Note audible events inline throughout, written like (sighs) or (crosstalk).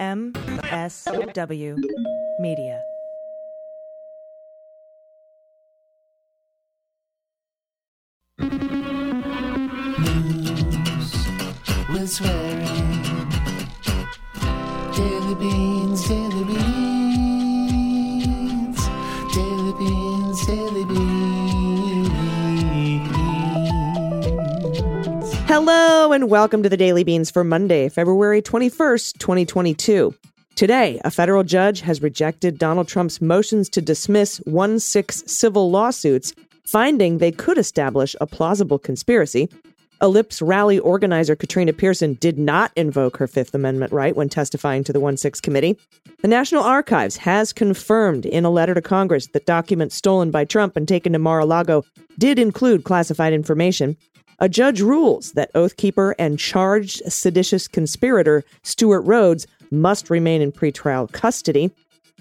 MSW Media. Daily beans, And welcome to the Daily Beans for Monday, February 21st, 2022. Today, a federal judge has rejected Donald Trump's motions to dismiss 1 6 civil lawsuits, finding they could establish a plausible conspiracy. Ellipse rally organizer Katrina Pierson did not invoke her Fifth Amendment right when testifying to the 1 6 committee. The National Archives has confirmed in a letter to Congress that documents stolen by Trump and taken to Mar a Lago did include classified information. A judge rules that Oath Keeper and charged seditious conspirator Stewart Rhodes must remain in pretrial custody.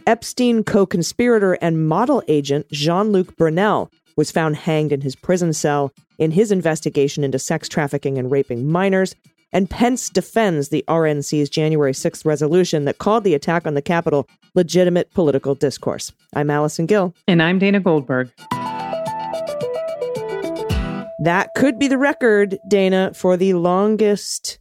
Epstein co conspirator and model agent Jean Luc Brunel was found hanged in his prison cell in his investigation into sex trafficking and raping minors. And Pence defends the RNC's January 6th resolution that called the attack on the Capitol legitimate political discourse. I'm Allison Gill. And I'm Dana Goldberg. That could be the record, Dana, for the longest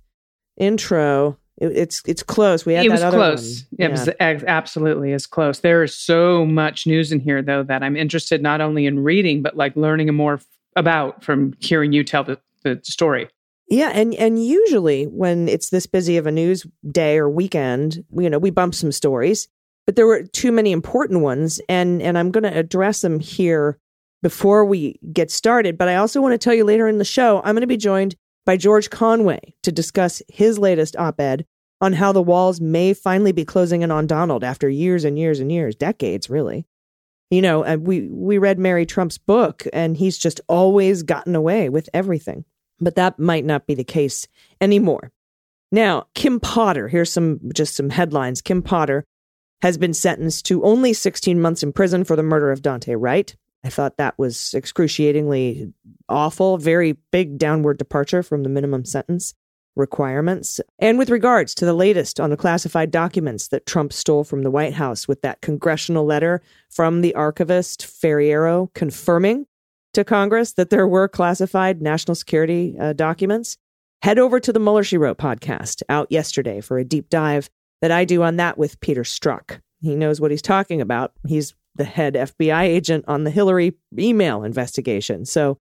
intro. It- it's it's close. We had it that was other close. one. It was ex- absolutely is close. There is so much news in here, though, that I'm interested not only in reading, but like learning more f- about from hearing you tell the, the story. Yeah, and and usually when it's this busy of a news day or weekend, you know, we bump some stories, but there were too many important ones, and and I'm going to address them here before we get started. But I also want to tell you later in the show, I'm going to be joined by George Conway to discuss his latest op-ed on how the walls may finally be closing in on Donald after years and years and years, decades, really. You know, we we read Mary Trump's book, and he's just always gotten away with everything. But that might not be the case anymore. Now, Kim Potter, here's some just some headlines. Kim Potter has been sentenced to only 16 months in prison for the murder of Daunte Wright. I thought that was excruciatingly awful, very big downward departure from the minimum sentence requirements. And with regards to the latest on the classified documents that Trump stole from the White House with that congressional letter from the archivist Ferriero confirming to Congress that there were classified national security uh, documents, head over to the Mueller She Wrote podcast out yesterday for a deep dive that I do on that with Peter Strzok. He knows what he's talking about. He's the head FBI agent on the Hillary email investigation, so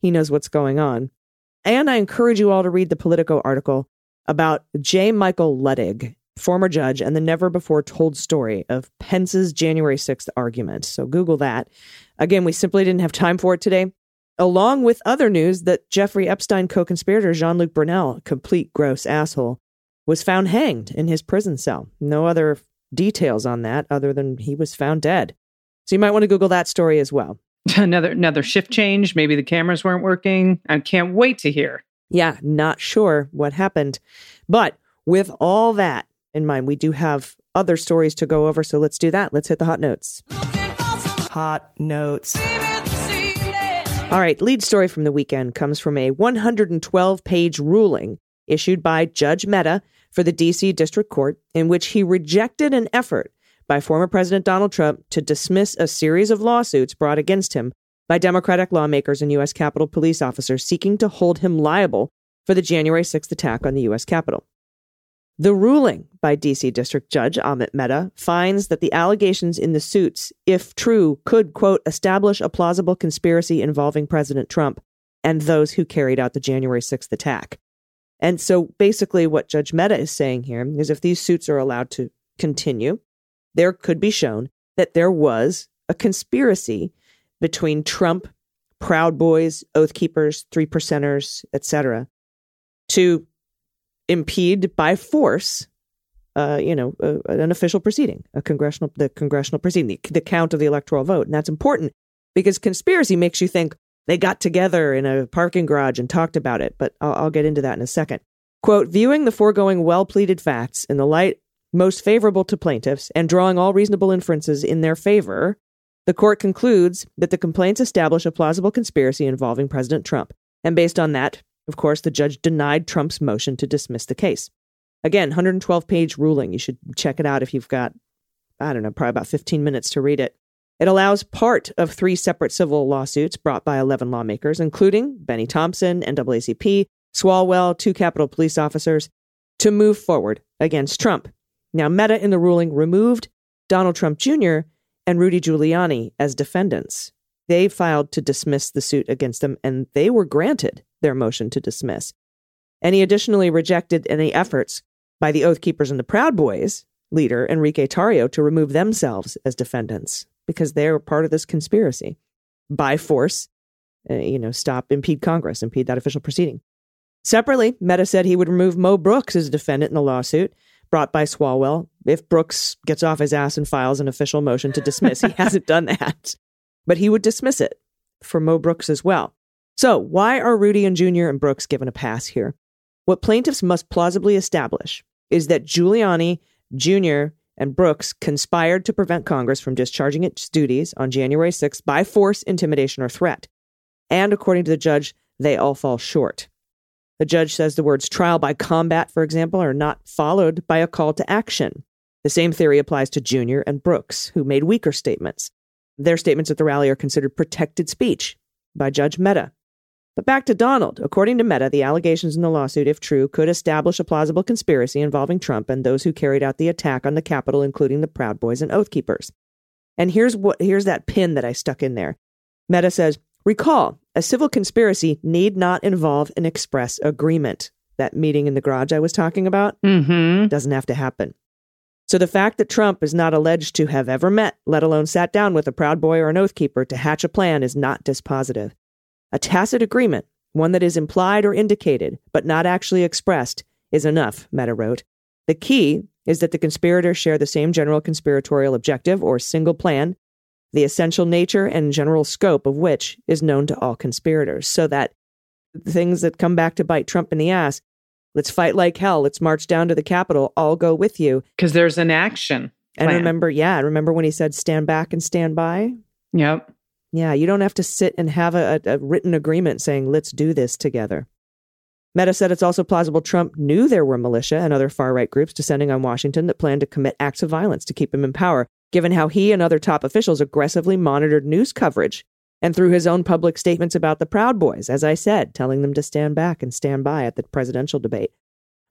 he knows what's going on. And I encourage you all to read the Politico article about J. Michael Luttig, former judge, and the never before told story of Pence's January 6th argument. So Google that. Again, we simply didn't have time for it today. Along with other news that Jeffrey Epstein co conspirator Jean Luc Brunel, complete gross asshole, was found hanged in his prison cell. No other details on that other than he was found dead. So you might want to Google that story as well. (laughs) another another shift change. Maybe the cameras weren't working. I can't wait to hear. Yeah, not sure what happened. But with all that in mind, we do have other stories to go over. So let's do that. Let's hit the hot notes. Hot notes. All right, lead story from the weekend comes from a 112 page ruling issued by Judge Mehta for the DC District Court, in which he rejected an effort by former President Donald Trump to dismiss a series of lawsuits brought against him by Democratic lawmakers and U.S. Capitol police officers seeking to hold him liable for the January 6th attack on the U.S. Capitol. The ruling by DC District Judge Amit Mehta finds that the allegations in the suits, if true, could, quote, establish a plausible conspiracy involving President Trump and those who carried out the January 6th attack. And so basically, what Judge Mehta is saying here is if these suits are allowed to continue, there could be shown that there was a conspiracy between Trump, Proud Boys, Oath Keepers, Three Percenters, etc., to impede by force, uh, you know, an official proceeding, a congressional, the congressional proceeding, the, the count of the electoral vote, and that's important because conspiracy makes you think they got together in a parking garage and talked about it. But I'll, I'll get into that in a second. Quote: Viewing the foregoing well pleaded facts in the light most favorable to plaintiffs and drawing all reasonable inferences in their favor, the court concludes that the complaints establish a plausible conspiracy involving President Trump. And based on that, of course, the judge denied Trump's motion to dismiss the case. Again, 112 page ruling. You should check it out if you've got, I don't know, probably about 15 minutes to read it. It allows part of three separate civil lawsuits brought by 11 lawmakers, including Bennie Thompson, NAACP, Swalwell, two Capitol police officers, to move forward against Trump. Now, Mehta in the ruling removed Donald Trump Jr. and Rudy Giuliani as defendants. They filed to dismiss the suit against them, and they were granted their motion to dismiss. And he additionally rejected any efforts by the Oath Keepers and the Proud Boys leader, Enrique Tarrio, to remove themselves as defendants because they're part of this conspiracy by force, uh, you know, stop, impede Congress, impede that official proceeding. Separately, Mehta said he would remove Mo Brooks as a defendant in the lawsuit brought by Swalwell if Brooks gets off his ass and files an official motion to dismiss. he (laughs) hasn't done that, but he would dismiss it for Mo Brooks as well. So, why are Rudy and Jr. and Brooks given a pass here? What plaintiffs must plausibly establish is that Giuliani, Jr., and Brooks conspired to prevent Congress from discharging its duties on January 6th by force, intimidation, or threat. And according to the judge, they all fall short. The judge says the words trial by combat, for example, are not followed by a call to action. The same theory applies to Jr. and Brooks, who made weaker statements. Their statements at the rally are considered protected speech by Judge Mehta. But back to Donald. According to Mehta, the allegations in the lawsuit, if true, could establish a plausible conspiracy involving Trump and those who carried out the attack on the Capitol, including the Proud Boys and Oath Keepers. And here's what here's that pin that I stuck in there. Mehta says, recall, a civil conspiracy need not involve an express agreement. That meeting in the garage I was talking about Mm-hmm. doesn't have to happen. So the fact that Trump is not alleged to have ever met, let alone sat down with a Proud Boy or an Oath Keeper to hatch a plan is not dispositive. A tacit agreement, one that is implied or indicated, but not actually expressed, is enough, Mehta wrote. The key is that the conspirators share the same general conspiratorial objective or single plan, the essential nature and general scope of which is known to all conspirators, so that things that come back to bite Trump in the ass, let's fight like hell, let's march down to the Capitol, I'll go with you. Because there's an action. And plan. remember, yeah, remember when he said stand back and stand by? Yep. Yeah, you don't have to sit and have a, a, a written agreement saying, let's do this together. Mehta said it's also plausible Trump knew there were militia and other far right groups descending on Washington that planned to commit acts of violence to keep him in power, given how he and other top officials aggressively monitored news coverage and through his own public statements about the Proud Boys, as I said, telling them to stand back and stand by at the presidential debate.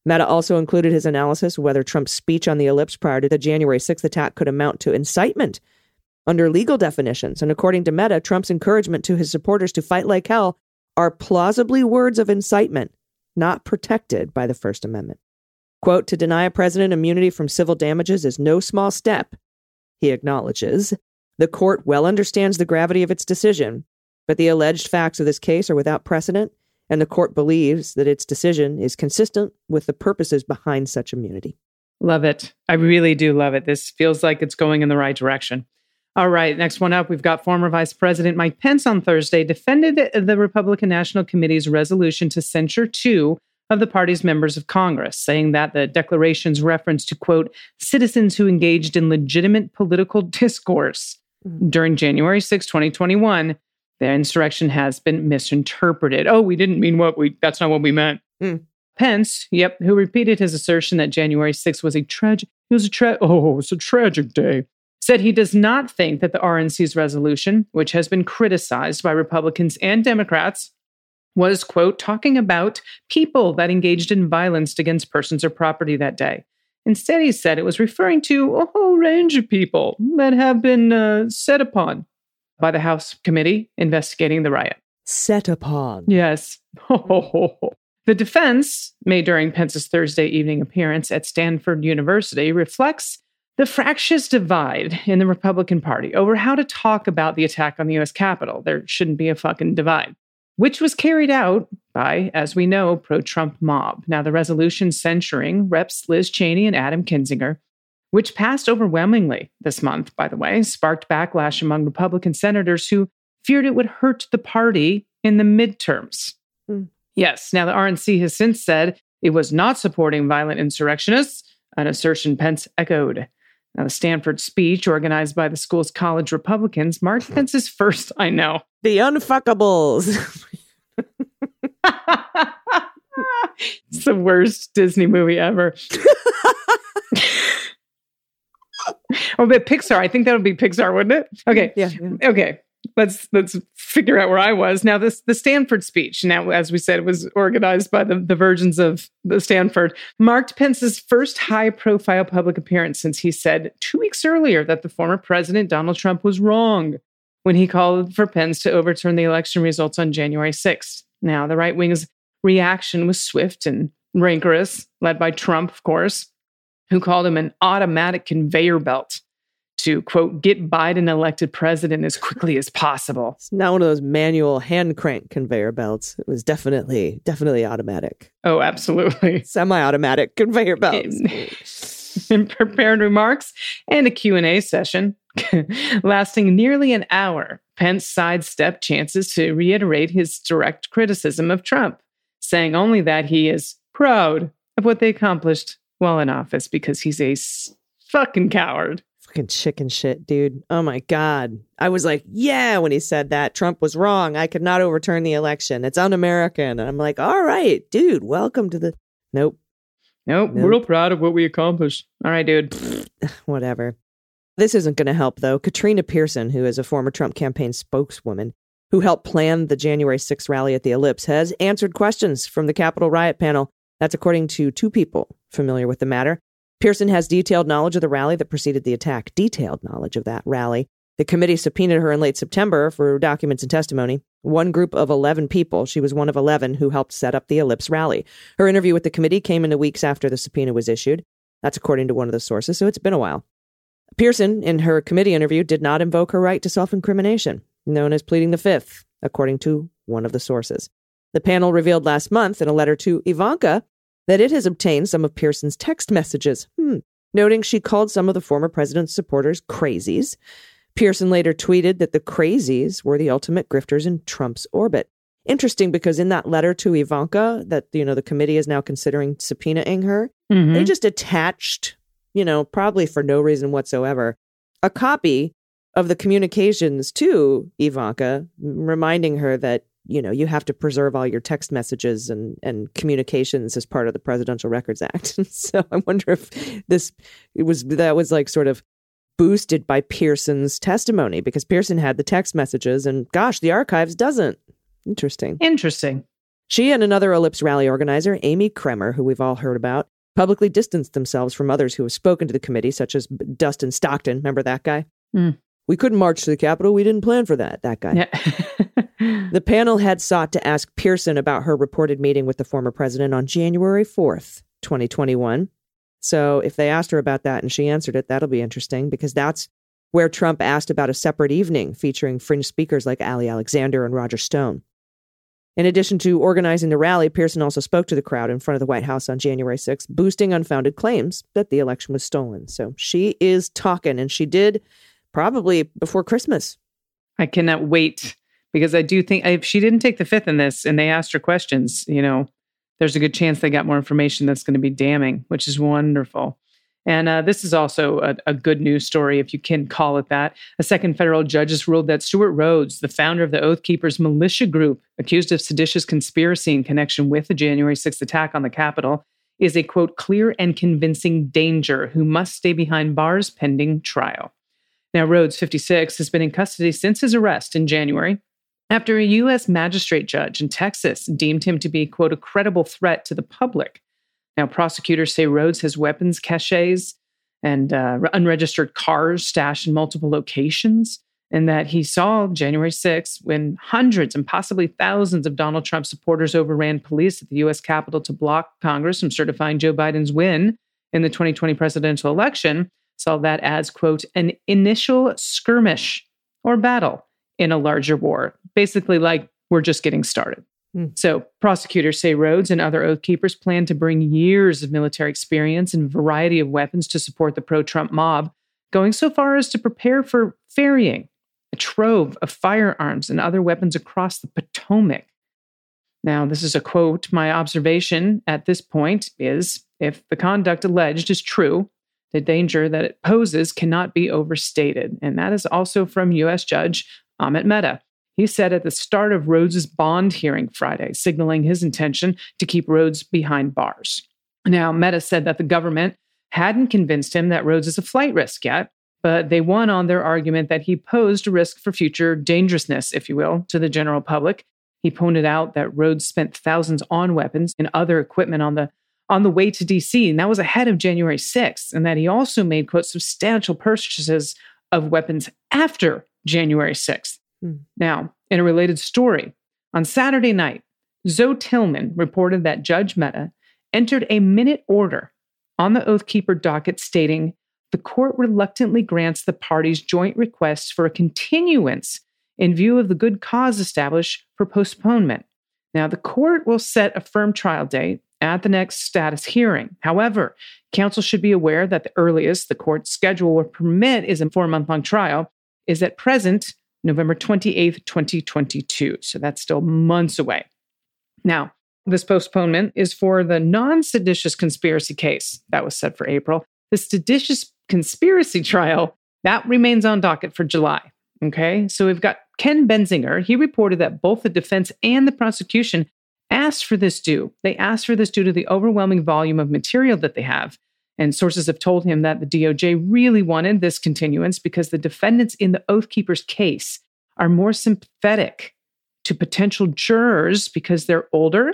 Mehta also included his analysis whether Trump's speech on the ellipse prior to the January 6th attack could amount to incitement under legal definitions. And according to Mehta, Trump's encouragement to his supporters to fight like hell are plausibly words of incitement, not protected by the First Amendment. Quote, to deny a president immunity from civil damages is no small step, he acknowledges. The court well understands the gravity of its decision, but the alleged facts of this case are without precedent, and the court believes that its decision is consistent with the purposes behind such immunity. Love it. I really do love it. This feels like it's going in the right direction. All right, next one up, we've got former Vice President Mike Pence on Thursday defended the Republican National Committee's resolution to censure two of the party's members of Congress, saying that the declaration's reference to, quote, citizens who engaged in legitimate political (laughs) discourse during January 6, 2021, the insurrection has been misinterpreted. Oh, we didn't mean what we, that's not what we meant. Hmm. Pence, yep, who repeated his assertion that January 6 was a tragic, it was a tra- oh, it's a tragic day said he does not think that the RNC's resolution, which has been criticized by Republicans and Democrats, was, quote, talking about people that engaged in violence against persons or property that day. Instead, he said it was referring to a whole range of people that have been uh, set upon by the House committee investigating the riot. Set upon. Yes. (laughs) the defense, made during Pence's Thursday evening appearance at Stanford University, reflects the fractious divide in the Republican Party over how to talk about the attack on the US Capitol. There shouldn't be a fucking divide, which was carried out by, as we know, pro Trump mob. Now, the resolution censuring Reps Liz Cheney and Adam Kinzinger, which passed overwhelmingly this month, by the way, sparked backlash among Republican senators who feared it would hurt the party in the midterms. Hmm. Yes, now the RNC has since said it was not supporting violent insurrectionists, an assertion Pence echoed. Now, the Stanford speech, organized by the school's college Republicans, marked (laughs) Pence's first, I know. (laughs) The unfuckables. it's the worst Disney movie ever. (laughs) oh, but Pixar. I think that would be Pixar, wouldn't it? Okay. Yeah. Okay. Let's let's figure out where I was. Now this the Stanford speech. Now, as we said, was organized by the, the virgins of the Stanford, marked Pence's first high profile public appearance since he said two weeks earlier that the former president Donald Trump was wrong when he called for Pence to overturn the election results on January 6th. Now, the right wing's reaction was swift and rancorous, led by Trump, of course, who called him an automatic conveyor belt to, quote, get Biden elected president as quickly as possible. It's not one of those manual hand crank conveyor belts. It was definitely, definitely automatic, Oh, absolutely. (laughs) semi-automatic conveyor belts. (laughs) in prepared remarks and a Q&A session (laughs) lasting nearly an hour. Pence sidestepped chances to reiterate his direct criticism of Trump, saying only that he is proud of what they accomplished while in office because he's a fucking coward. Fucking chicken shit, dude. Oh my God. I was like, yeah, when he said that. Trump was wrong. I could not overturn the election. It's un American. And I'm like, all right, dude, welcome to the. Nope, Nope, Nope. we're real proud of what we accomplished. All right, dude. (laughs) whatever. This isn't going to help, though. Katrina Pierson, who is a former Trump campaign spokeswoman who helped plan the January 6th rally at the Ellipse, has answered questions from the Capitol riot panel. That's according to two people familiar with the matter. Pierson has detailed knowledge of the rally that preceded the attack, detailed knowledge of that rally. The committee subpoenaed her in late September for documents and testimony. One group of 11 people, she was one of 11 who helped set up the Ellipse rally. Her interview with the committee came in the weeks after the subpoena was issued. That's according to one of the sources, so it's been a while. Pierson, in her committee interview, did not invoke her right to self incrimination, known as pleading the fifth, according to one of the sources. The panel revealed last month in a letter to Ivanka that it has obtained some of Pierson's text messages, hmm, noting she called some of the former president's supporters crazies. Pierson later tweeted that the crazies were the ultimate grifters in Trump's orbit. Interesting because in that letter to Ivanka, that you know the committee is now considering subpoenaing her, Mhm. they just attached, you know, probably for no reason whatsoever, a copy of the communications to Ivanka, reminding her that, you know, you have to preserve all your text messages and, and communications as part of the Presidential Records Act. (laughs) so I wonder if this it was that was like sort of boosted by Pierson's testimony because Pierson had the text messages and gosh, the archives doesn't. Interesting. Interesting. She and another Ellipse rally organizer, Amy Kremer, who we've all heard about, publicly distanced themselves from others who have spoken to the committee, such as Dustin Stockton. Remember that guy? Mm. We couldn't march to the Capitol. We didn't plan for that. That guy. Yeah. (laughs) (laughs) The panel had sought to ask Pierson about her reported meeting with the former president on January 4th, 2021. So if they asked her about that and she answered it, that'll be interesting because that's where Trump asked about a separate evening featuring fringe speakers like Ali Alexander and Roger Stone. In addition to organizing the rally, Pierson also spoke to the crowd in front of the White House on January 6th, boosting unfounded claims that the election was stolen. So she is talking, and she did probably before Christmas. I cannot wait because I do think if she didn't take the fifth in this and they asked her questions, you know, there's a good chance they got more information that's going to be damning, which is wonderful. And uh, this is also a, a good news story, if you can call it that. A second federal judge has ruled that Stewart Rhodes, the founder of the Oath Keepers militia group, accused of seditious conspiracy in connection with the January 6th attack on the Capitol, is a quote, clear and convincing danger who must stay behind bars pending trial. Now, Rhodes, 56, has been in custody since his arrest in January after a U.S. magistrate judge in Texas deemed him to be, quote, a credible threat to the public. Now, prosecutors say Rhodes has weapons caches and uh, unregistered cars stashed in multiple locations, and that he saw January 6th when hundreds and possibly thousands of Donald Trump supporters overran police at the U.S. Capitol to block Congress from certifying Joe Biden's win in the 2020 presidential election. Saw that as, quote, an initial skirmish or battle in a larger war. Basically, like we're just getting started. Hmm. So, prosecutors say Rhodes and other Oath Keepers plan to bring years of military experience and variety of weapons to support the pro Trump mob, going so far as to prepare for ferrying a trove of firearms and other weapons across the Potomac. Now, this is a quote. My observation at this point is if the conduct alleged is true, the danger that it poses cannot be overstated. And that is also from U.S. Judge Amit Mehta. He said at the start of Rhodes's bond hearing Friday, signaling his intention to keep Rhodes behind bars. Now, Mehta said that the government hadn't convinced him that Rhodes is a flight risk yet, but they won on their argument that he posed a risk for future dangerousness, if you will, to the general public. He pointed out that Rhodes spent thousands on weapons and other equipment on the on the way to DC, and that was ahead of January 6th, and that he also made quote substantial purchases of weapons after January 6th. Hmm. Now, in a related story, on Saturday night, Zoe Tillman reported that Judge Mehta entered a minute order on the Oath Keeper docket stating the court reluctantly grants the parties' joint request for a continuance in view of the good cause established for postponement. Now, the court will set a firm trial date at the next status hearing. However, counsel should be aware that the earliest the court's schedule will permit is a four month long trial, is at present November 28th, 2022. So that's still months away. Now, this postponement is for the non seditious conspiracy case that was set for April. The seditious conspiracy trial that remains on docket for July. Okay, so we've got Ken Bensinger. He reported that both the defense and the prosecution asked for this due. They asked for this due to the overwhelming volume of material that they have. And sources have told him that the DOJ really wanted this continuance because the defendants in the Oath Keepers case are more sympathetic to potential jurors because they're older,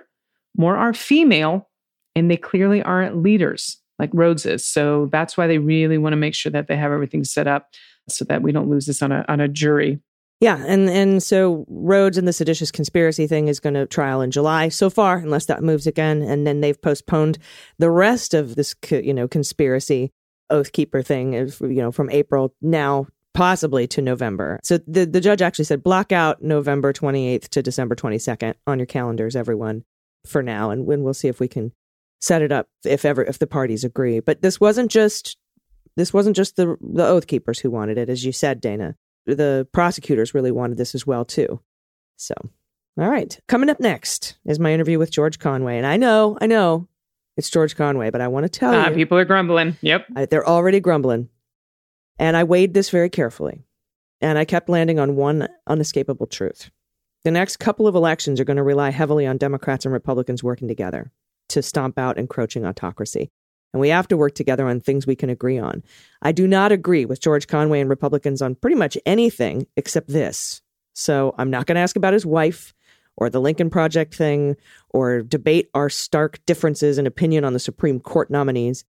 more are female, and they clearly aren't leaders like Rhodes is. So that's why they really want to make sure that they have everything set up so that we don't lose this on a on a jury. Yeah, and and so Rhodes and the seditious conspiracy thing is going to trial in July so far, unless that moves again, and then they've postponed the rest of this, you know, conspiracy oath keeper thing, you know, from April now possibly to November. So the the judge actually said block out November twenty eighth to December twenty second on your calendars, everyone, for now, and when we'll see if we can set it up if ever if the parties agree. But this wasn't just this wasn't just the the oath keepers who wanted it, as you said, Dana the prosecutors really wanted this as well too. So, all right. Coming up next is my interview with George Conway, and I know, I know, it's George Conway, but I want to tell uh, you, people are grumbling. Yep, I, they're already grumbling, and I weighed this very carefully, and I kept landing on one unescapable truth. The next couple of elections are going to rely heavily on Democrats and Republicans working together to stomp out encroaching autocracy and we have to work together on things we can agree on. I do not agree with George Conway and Republicans on pretty much anything except this. So I'm not going to ask about his wife or the Lincoln Project thing or debate our stark differences in opinion on the Supreme Court nominees.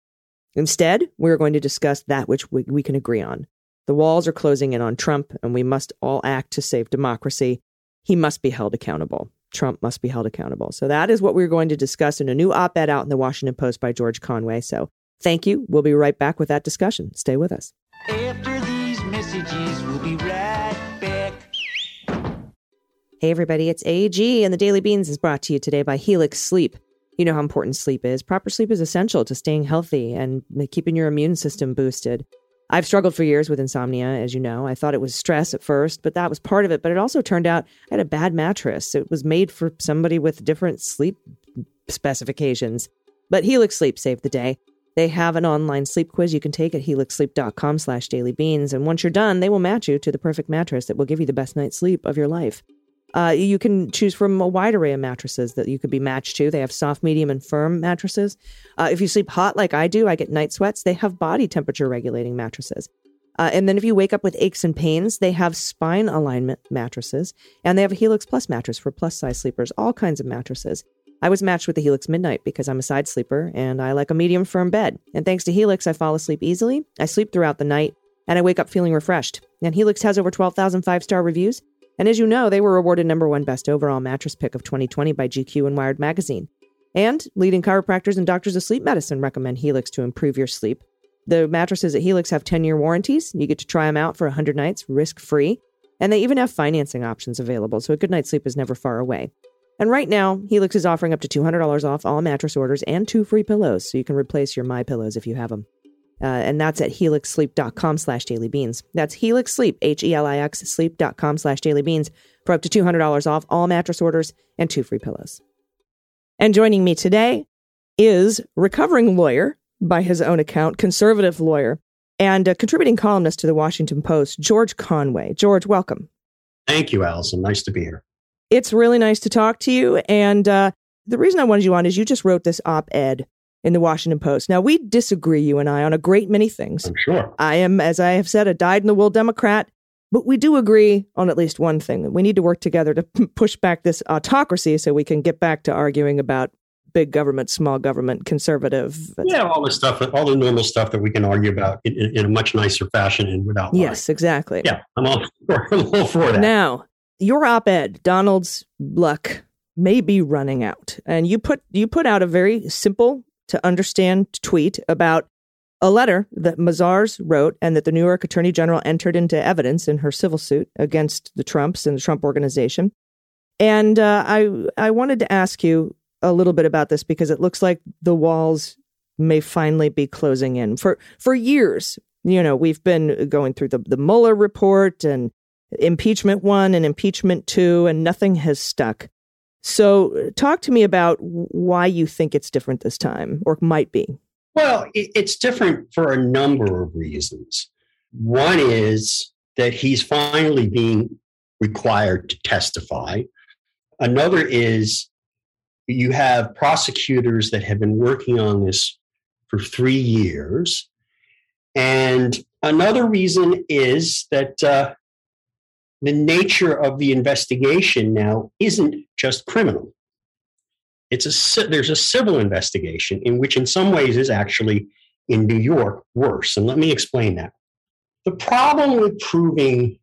Instead, we're going to discuss that which we, we can agree on. The walls are closing in on Trump, and we must all act to save democracy. He must be held accountable. Trump must be held accountable. So that is what we're going to discuss in a new op ed out in the Washington Post by George Conway. So thank you. We'll be right back with that discussion. Stay with us. After these messages, we'll be right back. Hey, everybody, it's AG, and the Daily Beans is brought to you today by Helix Sleep. You know how important sleep is. Proper sleep is essential to staying healthy and keeping your immune system boosted. I've struggled for years with insomnia, as you know. I thought it was stress at first, but that was part of it. But it also turned out I had a bad mattress. It was made for somebody with different sleep specifications. But Helix Sleep saved the day. They have an online sleep quiz you can take at helixsleep.com slash dailybeans. And once you're done, they will match you to the perfect mattress that will give you the best night's sleep of your life. Uh, you can choose from a wide array of mattresses that you could be matched to. They have soft, medium, and firm mattresses. Uh, if you sleep hot like I do, I get night sweats. They have body temperature regulating mattresses. Uh, and then if you wake up with aches and pains, they have spine alignment mattresses. And they have a Helix Plus mattress for plus size sleepers, all kinds of mattresses. I was matched with the Helix Midnight because I'm a side sleeper and I like a medium firm bed. And thanks to Helix, I fall asleep easily. I sleep throughout the night and I wake up feeling refreshed. And Helix has over 12,000 five star reviews and as you know, they were awarded number one best overall mattress pick of 2020 by GQ and Wired Magazine. And leading chiropractors and doctors of sleep medicine recommend Helix to improve your sleep. The mattresses at Helix have 10 year warranties. You get to try them out for 100 nights risk free. And they even have financing options available, so a good night's sleep is never far away. And right now, Helix is offering up to $200 off all mattress orders and two free pillows, so you can replace your My Pillows if you have them. Uh, and that's at helixsleep.com slash dailybeans. That's Helix Sleep, H-E-L-I-X sleep.com slash dailybeans for up to $200 off all mattress orders and two free pillows. And joining me today is recovering lawyer by his own account, conservative lawyer, and a contributing columnist to the Washington Post, George Conway. George, welcome. Thank you, Allison. Nice to be here. It's really nice to talk to you. And uh, the reason I wanted you on is you just wrote this op ed in the Washington Post. Now, we disagree, you and I, on a great many things. I'm sure. I am, as I have said, a dyed in the wool Democrat, but we do agree on at least one thing that we need to work together to (laughs) push back this autocracy so we can get back to arguing about big government, small government, conservative. Yeah, all the stuff, all the normal stuff that we can argue about in, in a much nicer fashion and without. Lying. Yes, exactly. Yeah, I'm all (laughs) for, I'm all for that. Now, your op-ed, Donald's luck may be running out, and you put you put out a very simple to understand tweet about a letter that Mazars wrote and that the New York Attorney General entered into evidence in her civil suit against the Trumps and the Trump organization. And uh, I I wanted to ask you a little bit about this because it looks like the walls may finally be closing in. For for years, you know, we've been going through the the Mueller report and impeachment one and impeachment two, and nothing has stuck. So, talk to me about why you think it's different this time, or might be. Well, it's different for a number of reasons. One is that he's finally being required to testify. Another is you have prosecutors that have been working on this for three years. And another reason is that uh, the nature of the investigation now isn't just criminal. It's a there's a civil investigation in which, in some ways, is actually in New York worse. And let me explain that. The problem with proving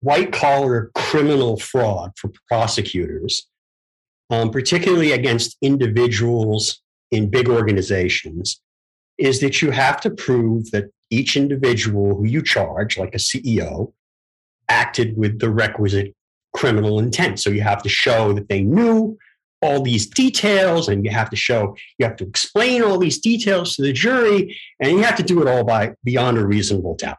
white collar criminal fraud for prosecutors um, particularly against individuals in big organizations, is that you have to prove that each individual who you charge, like a CEO, acted with the requisite criminal intent. So you have to show that they knew all these details and you have to show you have to explain all these details to the jury and you have to do it all by beyond a reasonable doubt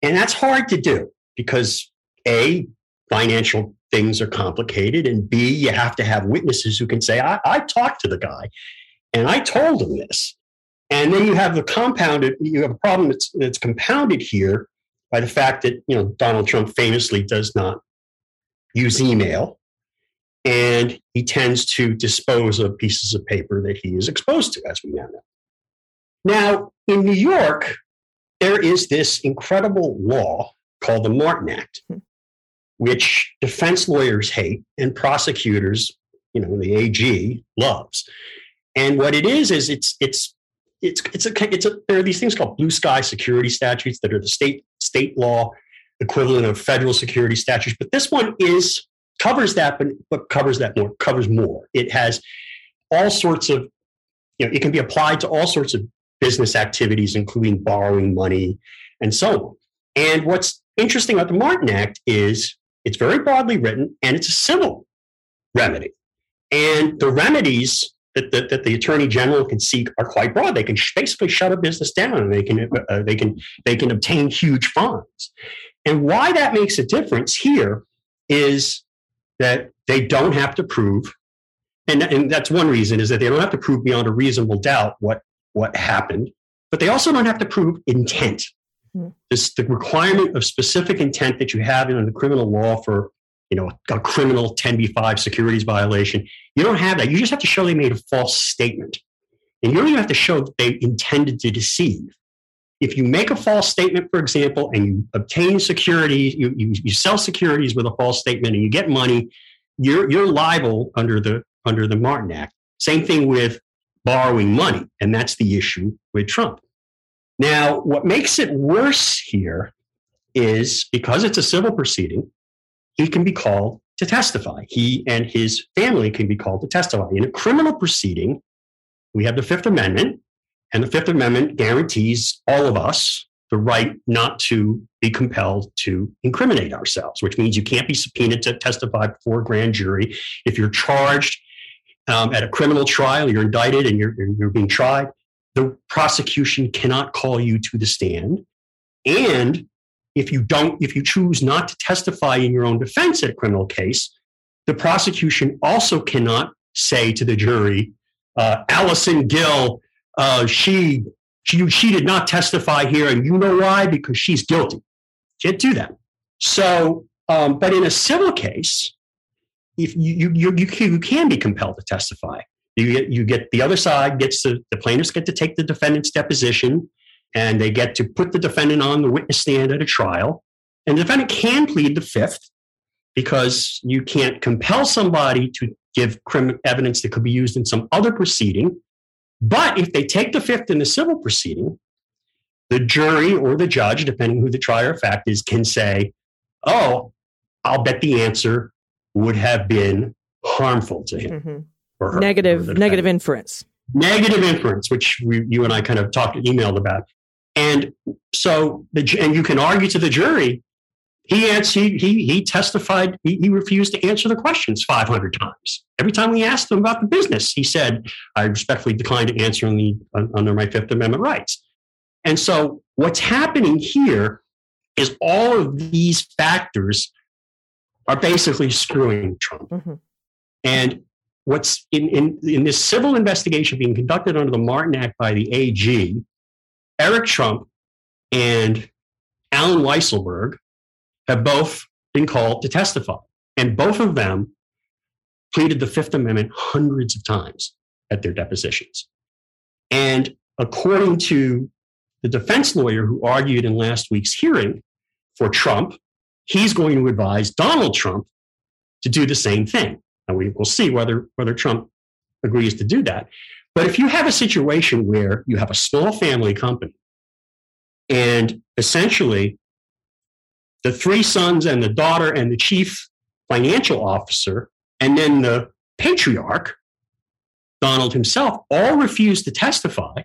and that's hard to do because a financial things are complicated. And B, you have to have witnesses who can say, I, I talked to the guy and I told him this. And then you have the compounded, you have a problem that's, that's compounded here by the fact that, you know, Donald Trump famously does not use email and he tends to dispose of pieces of paper that he is exposed to, as we now know. Now, in New York, there is this incredible law called the Martin Act, hmm which defense lawyers hate and prosecutors, you know, the AG loves. And what it is is it's it's it's it's a it's a there are these things called blue sky security statutes that are the state state law equivalent of federal security statutes. But this one is covers that, but but covers that more covers more. It has all sorts of you know it can be applied to all sorts of business activities, including borrowing money and so on. And what's interesting about the Martin Act is it's very broadly written and it's a civil remedy. And the remedies that, that, that, the attorney general can seek are quite broad. They can basically shut a business down and they can, uh, they, can, they can obtain huge fines. And why that makes a difference here is that they don't have to prove, and, and that's one reason, is that they don't have to prove beyond a reasonable doubt what, what happened, but they also don't have to prove intent. Hmm. This the requirement of specific intent that you have in the criminal law for you know a criminal 10b5 securities violation. You don't have that. You just have to show they made a false statement, and you don't even have to show that they intended to deceive. If you make a false statement, for example, and you obtain securities, you, you, you sell securities with a false statement, and you get money, you're you're liable under the under the Martin Act. Same thing with borrowing money, and that's the issue with Trump. Now, what makes it worse here is because it's a civil proceeding, he can be called to testify. He and his family can be called to testify. In a criminal proceeding, we have the Fifth Amendment, and the Fifth Amendment guarantees all of us the right not to be compelled to incriminate ourselves, which means you can't be subpoenaed to testify before a grand jury. If you're charged um, at a criminal trial, you're indicted and you're, you're being tried, the prosecution cannot call you to the stand. And if you don't, if you choose not to testify in your own defense at a criminal case, the prosecution also cannot say to the jury, uh, Allison Gill, uh, she, she, she did not testify here. And you know why? Because she's guilty. Can't do that. So Um, but in a civil case, if you, you, you, can, you can be compelled to testify. You get, you get the other side gets to, the plaintiffs get to take the defendant's deposition and they get to put the defendant on the witness stand at a trial. And the defendant can plead the fifth because you can't compel somebody to give criminal evidence that could be used in some other proceeding. But if they take the fifth in the civil proceeding, the jury or the judge, depending who the trier of fact is, can say, oh, I'll bet the answer would have been harmful to him. Mhm. or her, Negative, the negative inference. negative inference, which we, you and I kind of talked emailed about. And so, the, and you can argue to the jury, he answered, he he, testified, he, he refused to answer the questions 500 times. Every time we asked him about the business, he said, I respectfully declined to answer the, under my Fifth Amendment rights. And so, what's happening here is all of these factors are basically screwing Trump. Mhm. And what's in, in, in this civil investigation being conducted under the Martin Act by the AG, Eric Trump and Allen Weisselberg have both been called to testify. And both of them pleaded the Fifth Amendment hundreds of times at their depositions. And according to the defense lawyer who argued in last week's hearing for Trump, he's going to advise Donald Trump to do the same thing. And we will see whether, whether Trump agrees to do that. But if you have a situation where you have a small family company and essentially the three sons and the daughter and the chief financial officer, and then the patriarch, Donald himself, all refuse to testify.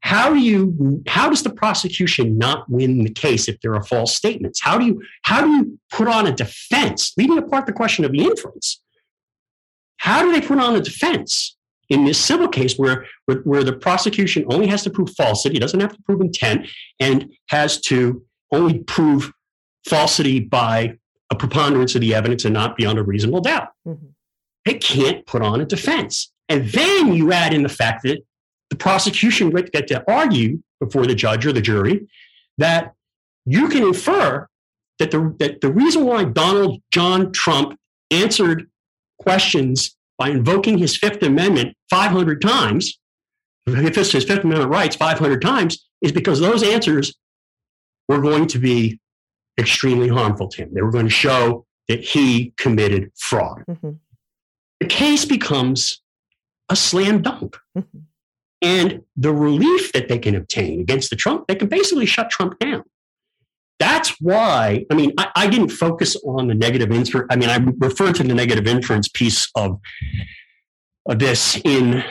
How do you how does the prosecution not win the case if there are false statements? How do you how do you put on a defense, leaving apart the question of the inference? How do they put on a defense in this civil case where, where, where the prosecution only has to prove falsity, doesn't have to prove intent, and has to only prove falsity by a preponderance of the evidence and not beyond a reasonable doubt? Mhm. They can't put on a defense. And then you add in the fact that the prosecution would get to argue before the judge or the jury that you can infer that the, that the reason why Donald John Trump answered questions by invoking his Fifth Amendment 500 times, his Fifth Amendment rights 500 times, is because those answers were going to be extremely harmful to him. They were going to show that he committed fraud. Mhm. The case becomes a slam dunk. Mhm. And the relief that they can obtain against the Trump, they can basically shut Trump down. That's why, I mean, I, I didn't focus on the negative inference. I mean, I referred to the negative inference piece of, of this in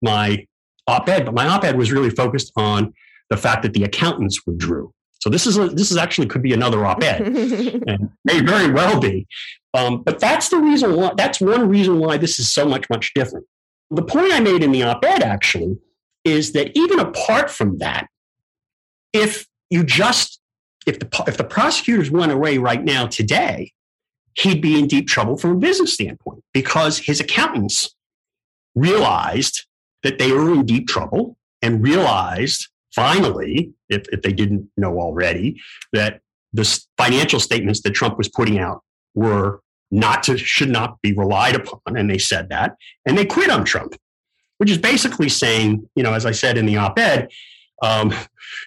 my op ed, but my op ed was really focused on the fact that the accountants withdrew. So this is a, this is actually could be another op ed (laughs) and may very well be. Um, but that's the reason why, that's one reason why this is so much, much different. The point I made in the op ed actually is that even apart from that, if you just, if the, if the prosecutors went away right now today, he'd be in deep trouble from a business standpoint because his accountants realized that they were in deep trouble and realized finally, if, if they didn't know already, that the financial statements that Trump was putting out were not to should not be relied upon, and they said that, and they quit on Trump, which is basically saying, you know, as I said in the op-ed, um,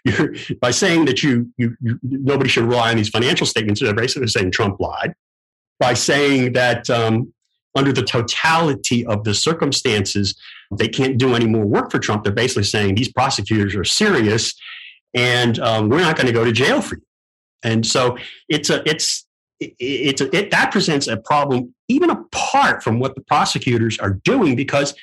(laughs) by saying that you, you, you nobody should rely on these financial statements, they're basically saying Trump lied. By saying that um, under the totality of the circumstances, they can't do any more work for Trump. They're basically saying these prosecutors are serious, and um, we're not going to go to jail for you. And so it's a it's it, it's a, it, that presents a problem even apart from what the prosecutors are doing because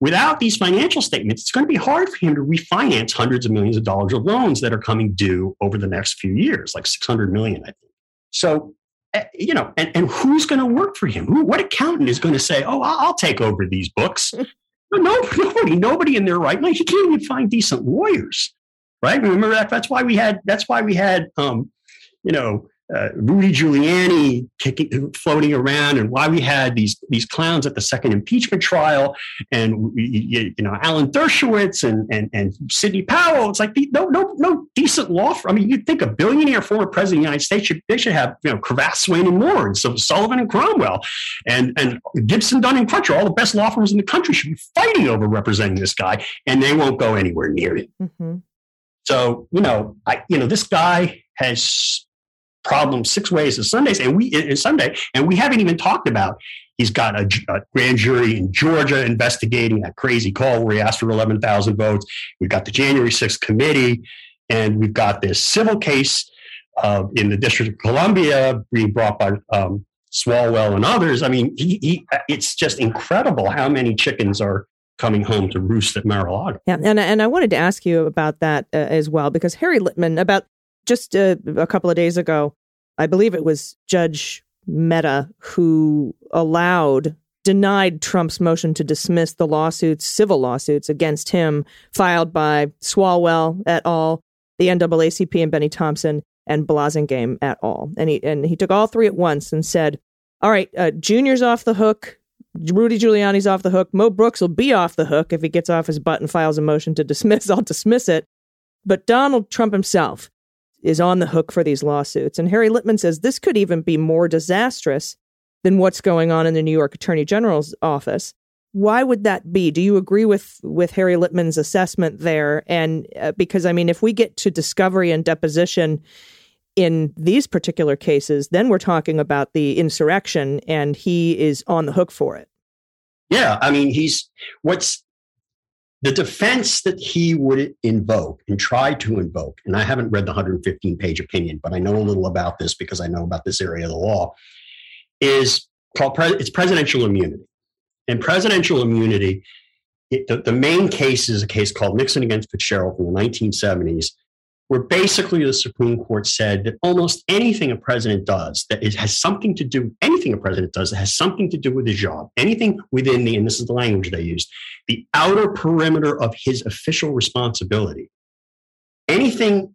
without these financial statements, it's going to be hard for him to refinance hundreds of millions of dollars of loans that are coming due over the next few years, like six hundred million, I think. So eh, you know, and, and who's going to work for him? Who, what accountant is going to say, "Oh, I'll, I'll take over these books"? (laughs) no, nobody, nobody in their right mind. He can't even find decent lawyers, right? Remember that? That's why we had. That's why we had, um, you know, uh, Rudy Giuliani kicking, floating around, and why we had these these clowns at the second impeachment trial, and you, you know Alan Dershowitz and and and Sidney Powell. It's like no no no decent law. Firm. I mean, you'd think a billionaire former president of the United States should they should have you know Cravath, Swaine and Moore, and so Sullivan and Cromwell, and and Gibson, Dunn and Crutcher, all the best law firms in the country should be fighting over representing this guy, and they won't go anywhere near it. Mm-hmm. So you know, I you know this guy has problem six ways of Sundays, and we in Sunday, and we haven't even talked about. He's got a, a grand jury in Georgia investigating that crazy call where he asked for eleven thousand votes. We've got the January sixth committee, and we've got this civil case uh, in the District of Columbia being brought by um, Swalwell and others. I mean, he, he, it's just incredible how many chickens are coming home to roost at Mar-a-Lago. Yeah, and and I wanted to ask you about that uh, as well because Harry Litman about just a, a couple of days ago, I believe it was Judge Mehta who allowed, denied Trump's motion to dismiss the lawsuits, civil lawsuits against him filed by Swalwell et al., the NAACP and Bennie Thompson, and Blassingame et al. And he and he took all three at once and said, "All right, uh, Junior's off the hook." Rudy Giuliani's off the hook. Mo Brooks will be off the hook if he gets off his butt and files a motion to dismiss. (laughs) I'll dismiss it. But Donald Trump himself, is on the hook for these lawsuits. And Harry Litman says this could even be more disastrous than what's going on in the New York Attorney General's office. Why would that be? Do you agree with with Harry Litman's assessment there? And uh, because I mean, if we get to discovery and deposition in these particular cases, then we're talking about the insurrection, and he is on the hook for it. Yeah, I mean, he's what's the defense that he would invoke and try to invoke, and I haven't read the 115 page opinion, but I know a little about this because I know about this area of the law, is called it's presidential immunity. And presidential immunity, it, the, the main case is a case called Nixon against Fitzgerald from the 1970s, where basically the Supreme Court said that almost anything a president does that has something to do, anything a president does that has something to do with his job, anything within the, and this is the language they used, the outer perimeter of his official responsibility, anything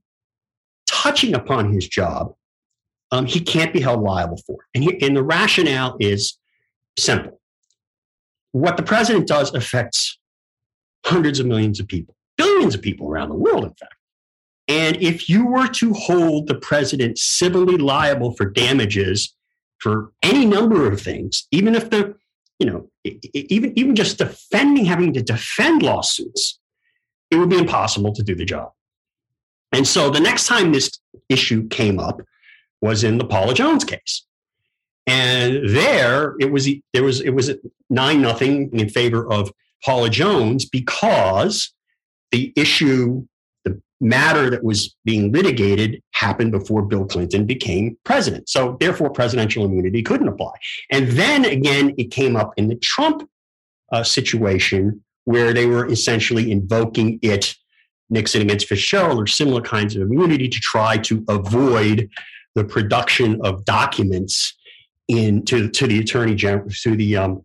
touching upon his job, um, he can't be held liable for. And, he, and the rationale is simple. What the president does affects hundreds of millions of people, billions of people around the world, in fact. And if you were to hold the president civilly liable for damages for any number of things, even if the, you know, even, even just defending, having to defend lawsuits, it would be impossible to do the job. And so the next time this issue came up was in the Paula Jones case. And there it was there was it was nine nothing in favor of Paula Jones because the issue matter that was being litigated happened before Bill Clinton became president. So, therefore, presidential immunity couldn't apply. And then again, it came up in the Trump uh, situation where they were essentially invoking it, Nixon against Fitzgerald, or similar kinds of immunity to try to avoid the production of documents in to, to the attorney general, to the um,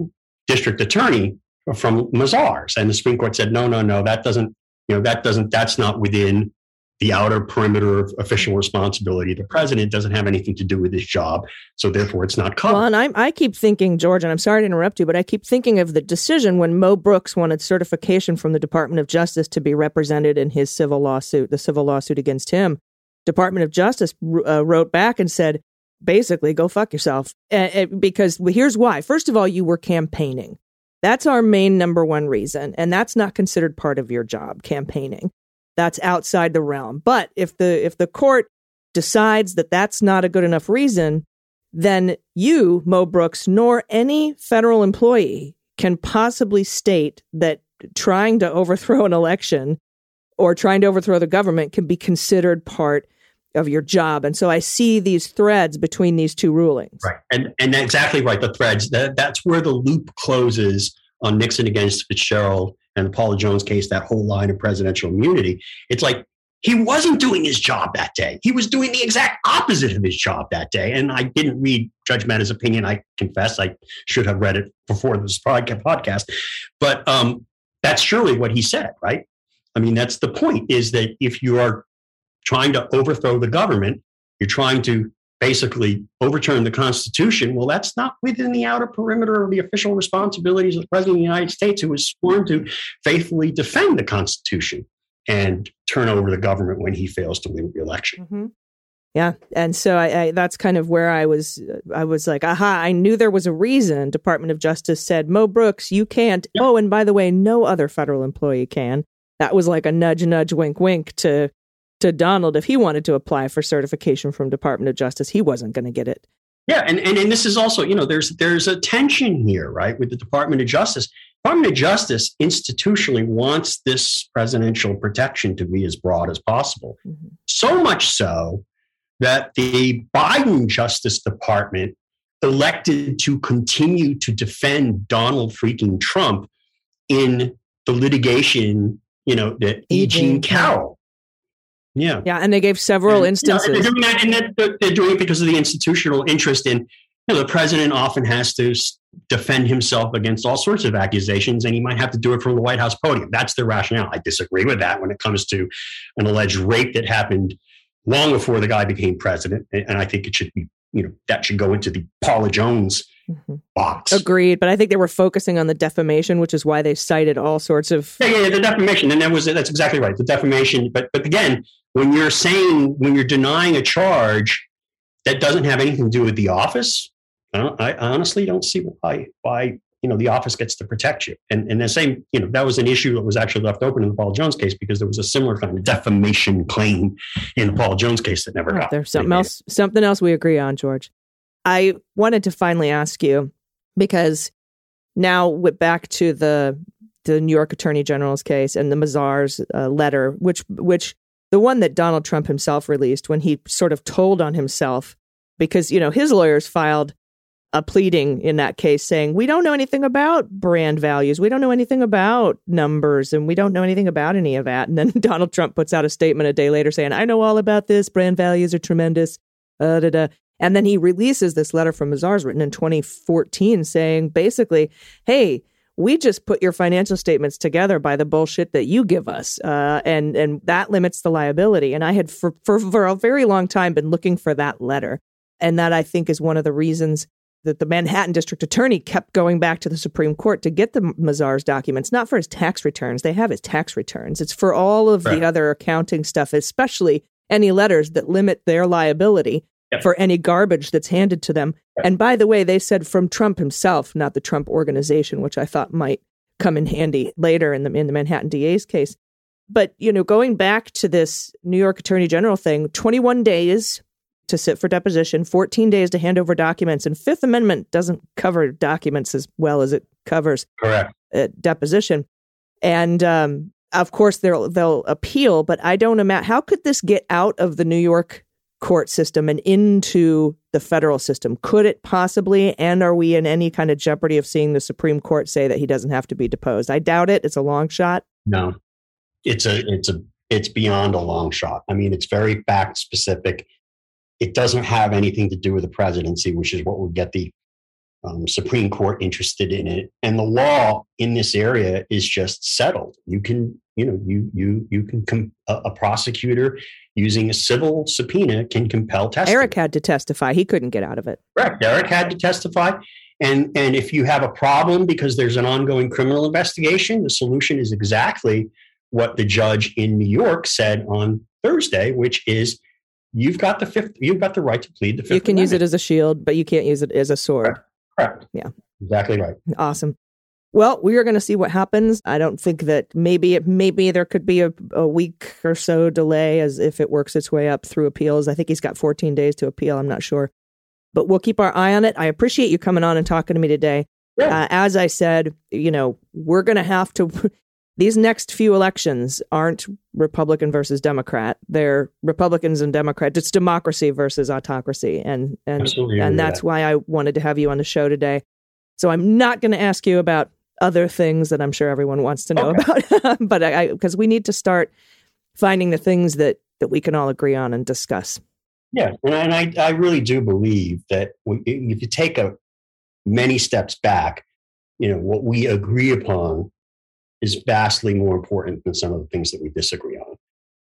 district attorney from Mazars. And the Supreme Court said, no, no, no, that doesn't you know that doesn't that's not within the outer perimeter of official responsibility. The president doesn't have anything to do with his job, so therefore it's not covered. Well, and I, I keep thinking, George, and I'm sorry to interrupt you, but I keep thinking of the decision when Mo Brooks wanted certification from the Department of Justice to be represented in his civil lawsuit, the civil lawsuit against him. Department of Justice uh, wrote back and said, basically, go fuck yourself, uh, because well, here's why. First of all, you were campaigning. That's our main number one reason. And that's not considered part of your job, campaigning. That's outside the realm. But if the if the court decides that that's not a good enough reason, then you, Mo Brooks, nor any federal employee can possibly state that trying to overthrow an election or trying to overthrow the government can be considered part of your job. And so I see these threads between these two rulings. Right. And and exactly right. The threads, that, that's where the loop closes on Nixon against Fitzgerald and the Paula Jones case, that whole line of presidential immunity. It's like he wasn't doing his job that day. He was doing the exact opposite of his job that day. And I didn't read Judge Mehta's opinion. I confess I should have read it before this podcast. But um, that's surely what he said, right? I mean, that's the point is that if you are trying to overthrow the government, you're trying to basically overturn the Constitution. Well, that's not within the outer perimeter of the official responsibilities of the President of the United States, who is sworn to faithfully defend the Constitution and turn over the government when he fails to win re-election. Mm-hmm. Yeah, and so I, I, that's kind of where I was. I was like, aha! I knew there was a reason. Department of Justice said, Mo Brooks, you can't. Yep. Oh, and by the way, no other federal employee can. That was like a nudge, nudge, wink, wink to to Donald. If he wanted to apply for certification from Department of Justice, he wasn't going to get it. Yeah, and, and and this is also, you know, there's there's a tension here, right, with the Department of Justice. Department of Justice institutionally wants this presidential protection to be as broad as possible. Mm-hmm. So much so that the Biden Justice Department elected to continue to defend Donald freaking Trump in the litigation, you know, that E. Jean Carroll. Yeah. Yeah. And they gave several and, instances. You know, they're doing that, and they're doing it because of the institutional interest in, you know, the president often has to defend himself against all sorts of accusations, and he might have to do it from the White House podium. That's the rationale. I disagree with that when it comes to an alleged rape that happened long before the guy became president. And I think it should be, you know, that should go into the Paula Jones mm-hmm. box. Agreed. But I think they were focusing on the defamation, which is why they cited all sorts of. Yeah, yeah, the defamation. And that was, that's exactly right. The defamation. But, but again, when you're saying, when you're denying a charge that doesn't have anything to do with the office, I, I honestly don't see why, why you know the office gets to protect you. And and the same you know that was an issue that was actually left open in the Paula Jones case because there was a similar kind of defamation claim in the Paula Jones case that never got there's something else something else we agree on george. I wanted to finally ask you because now with back to the the new york attorney general's case and the mazars uh, letter which which the one that donald trump himself released when he sort of told on himself because you know his lawyers filed a pleading in that case saying, We don't know anything about brand values. We don't know anything about numbers and we don't know anything about any of that. And then (laughs) Donald Trump puts out a statement a day later saying, I know all about this. Brand values are tremendous. Uh, da, da. And then he releases this letter from Mazars written in 2014 saying basically, Hey, we just put your financial statements together by the bullshit that you give us, uh, and and that limits the liability. And I had for, for for a very long time been looking for that letter, and that I think is one of the reasons that the Manhattan district attorney kept going back to the Supreme Court to get the Mazars documents, not for his tax returns. They have his tax returns. It's for all of right. the other accounting stuff, especially any letters that limit their liability yep. for any garbage that's handed to them. Right. And by the way, they said from Trump himself, not the Trump organization, which I thought might come in handy later in the in the Manhattan DA's case. But you know, going back to this New York Attorney General thing, 21 days to sit for deposition, 14 days to hand over documents, and Fifth Amendment doesn't cover documents as well as it covers correct deposition. And um, of course, they'll they'll appeal, but I don't imagine how could this get out of the New York court system and into the federal system? Could it possibly? And are we in any kind of jeopardy of seeing the Supreme Court say that he doesn't have to be deposed? I doubt it. It's a long shot. No, it's a it's a it's beyond a long shot. I mean, it's very fact specific it doesn't have anything to do with the presidency, which is what would get the um, Supreme Court interested in it. And the law in this area is just settled. You can, you know, you you you can com- a, a, prosecutor using a civil subpoena can compel testimony. Eric had to testify; he couldn't get out of it. Correct. Eric had to testify. And and if you have a problem because there's an ongoing criminal investigation, the solution is exactly what the judge in New York said on Thursday, which is you've got the fifth you've got the right to plead the fifth you can amendment. use it as a shield but you can't use it as a sword correct, correct. yeah exactly right awesome well we are going to see what happens i don't think that maybe maybe there could be a, a week or so delay as if it works its way up through appeals i think he's got 14 days to appeal i'm not sure but we'll keep our eye on it i appreciate you coming on and talking to me today yeah. Uh, as I said, you know, we're going to have to (laughs) these next few elections aren't Republican versus Democrat. They're Republicans and Democrats. It's democracy versus autocracy. And and Absolutely and that's that. why I wanted to have you on the show today. So I'm not going to ask you about other things that I'm sure everyone wants to know okay. about, (laughs) but I because we need to start finding the things that that we can all agree on and discuss. Yeah, and I I really do believe that if you take a many steps back, you know what we agree upon is vastly more important than some of the things that we disagree on.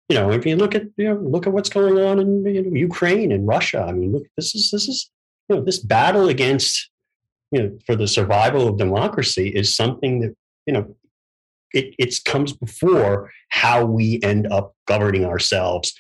you know, if you look at you know, look at what's going on in you know, Ukraine and Russia. I mean, look, this is this is you know, this battle against you know for the survival of democracy is something that you know it it comes before how we end up governing ourselves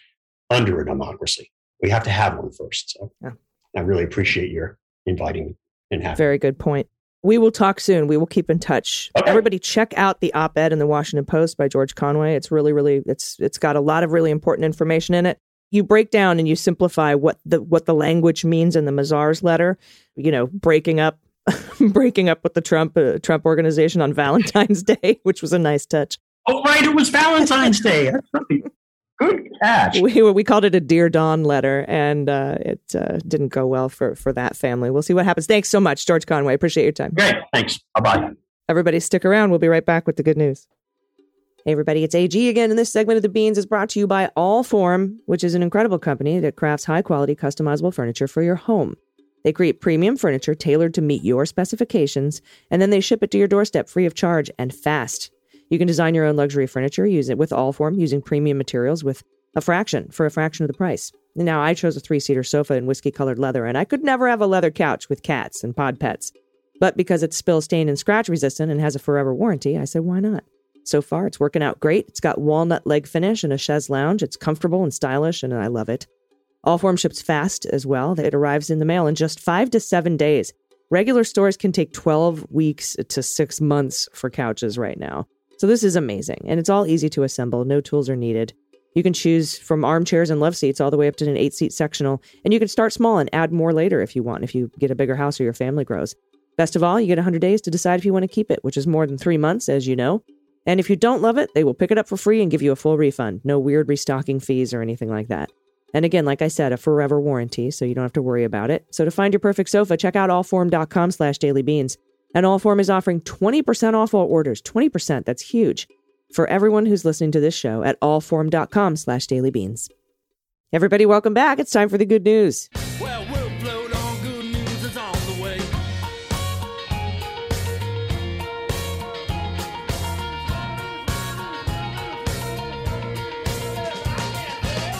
under a democracy. We have to have one first. So Yeah. I really appreciate your inviting me and having. Very good point. We will talk soon. We will keep in touch. Okay. Everybody check out the op-ed in the Washington Post by George Conway. It's really really it's it's got a lot of really important information in it. You break down and you simplify what the what the language means in the Mazars letter, you know, breaking up (laughs) breaking up with the Trump uh, Trump organization on Valentine's (laughs) Day, which was a nice touch. Oh, right, it was Valentine's Day. (laughs) Good catch. We we called it a Dear Dawn letter and uh, it uh, didn't go well for for that family. We'll see what happens. Thanks so much, George Conway. Appreciate your time. Great. Thanks. Bye bye. Everybody, stick around. We'll be right back with the good news. Hey, everybody, it's AG again, and this segment of The Beans is brought to you by Allform, which is an incredible company that crafts high quality, customizable furniture for your home. They create premium furniture tailored to meet your specifications, and then they ship it to your doorstep free of charge and fast. You can design your own luxury furniture, use it with Allform using premium materials with a fraction for a fraction of the price. Now, I chose a three seater sofa in whiskey colored leather, and I could never have a leather couch with cats and pod pets. But because it's spill, stain, and scratch resistant and has a forever warranty, I said, why not? So far, it's working out great. It's got walnut leg finish and a chaise lounge. It's comfortable and stylish, and I love it. Allform ships fast as well. It arrives in the mail in just five to seven days. Regular stores can take 12 weeks to six months for couches right now. So this is amazing. And it's all easy to assemble. No tools are needed. You can choose from armchairs and love seats all the way up to an eight seat sectional. And you can start small and add more later if you want, if you get a bigger house or your family grows. Best of all, you get 100 days to decide if you want to keep it, which is more than three months, as you know. And if you don't love it, they will pick it up for free and give you a full refund. No weird restocking fees or anything like that. And again, like I said, a forever warranty, so you don't have to worry about it. So to find your perfect sofa, check out allform.com slash dailybeans. And Allform is offering 20% off all orders. 20%, that's huge. For everyone who's listening to this show at allform.com slash dailybeans. Everybody, welcome back. It's time for the good news.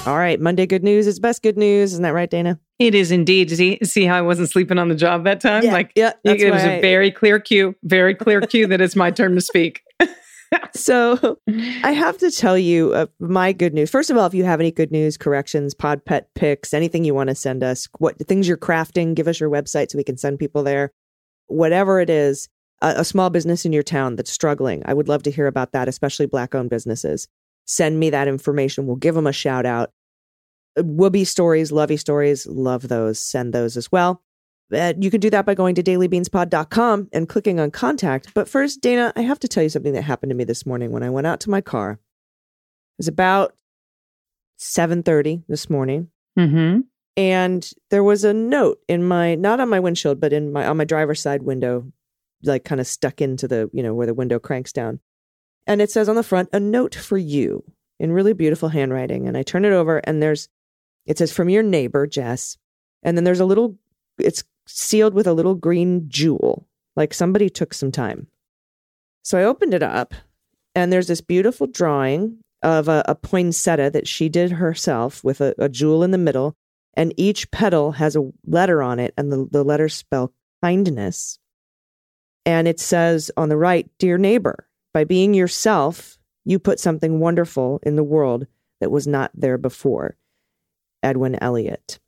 All right, Monday good news is best good news. Isn't that right, Dana? It is indeed. See, see how I wasn't sleeping on the job that time? Yeah, like, yeah, it was a very clear cue, very clear cue that it's my turn to speak. (laughs) (laughs) So I have to tell you uh, my good news. First of all, if you have any good news, corrections, pod pet picks, anything you want to send us, what things you're crafting, give us your website so we can send people there. Whatever it is, a, a small business in your town that's struggling, I would love to hear about that, especially black owned businesses. Send me that information. We'll give them a shout out. Whoopee stories, lovey stories, love those. Send those as well. Uh, you can do that by going to dailybeanspod.com and clicking on contact. But first, Dana, I have to tell you something that happened to me this morning when I went out to my car. It was about 7:30 this morning, Mm-hmm. and there was a note in my not on my windshield, but in my on my driver's side window, like kind of stuck into the, you know, where the window cranks down. And it says on the front, a note for you in really beautiful handwriting. And I turn it over and there's it says from your neighbor, Jess. And then there's a little it's sealed with a little green jewel, like somebody took some time. So I opened it up, and there's this beautiful drawing of a, a poinsettia that she did herself with a, a jewel in the middle, and each petal has a letter on it, and the, the letters spell kindness. And it says on the right, Dear neighbor, by being yourself, you put something wonderful in the world that was not there before. Edwin Elliot.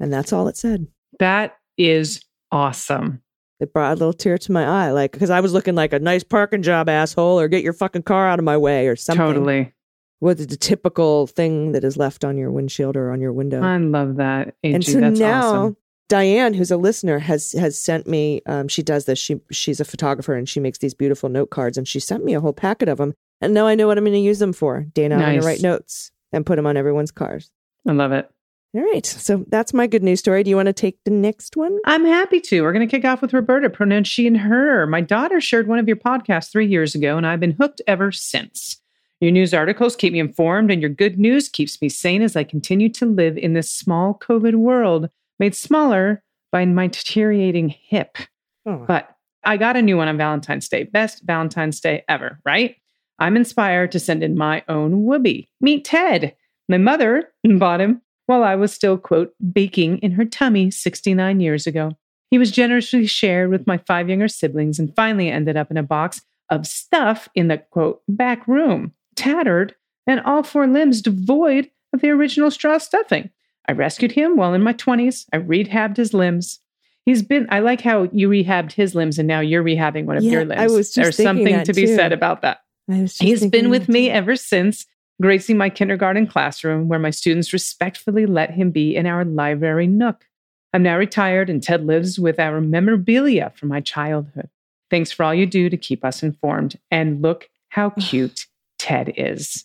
And that's all it said. That is awesome. It brought a little tear to my eye, like because I was looking like a nice parking job, asshole, or get your fucking car out of my way, or something. Totally. What's the typical thing that is left on your windshield or on your window? I love that. AG, and so that's now awesome. Diane, who's a listener, has has sent me. Um, she does this. She she's a photographer and she makes these beautiful note cards, and she sent me a whole packet of them. And now I know what I'm going to use them for. Dana, I'm going to write notes and put them on everyone's cars. I love it. All right, so that's my good news story. Do you want to take the next one? I'm happy to. We're going to kick off with Roberta, pronouns she and her. My daughter shared one of your podcasts three years ago, and I've been hooked ever since. Your news articles keep me informed, and your good news keeps me sane as I continue to live in this small COVID world made smaller by my deteriorating hip. Oh, But I got a new one on Valentine's Day. Best Valentine's Day ever, right? I'm inspired to send in my own whoopee. Meet Ted. My mother (laughs) bought him while I was still, quote, baking in her tummy 69 years ago. He was generously shared with my five younger siblings and finally ended up in a box of stuff in the, quote, back room, tattered and all four limbs devoid of the original straw stuffing. I rescued him while in my 20s. I rehabbed his limbs. He's been, I like how you rehabbed his limbs and now you're rehabbing one of Yeah, your limbs. I was just There's something to be too. said about that. I was just He's been with me ever since, gracing my kindergarten classroom where my students respectfully let him be in our library nook. I'm now retired and Ted lives with our memorabilia from my childhood. Thanks for all you do to keep us informed. And look how cute Ted is.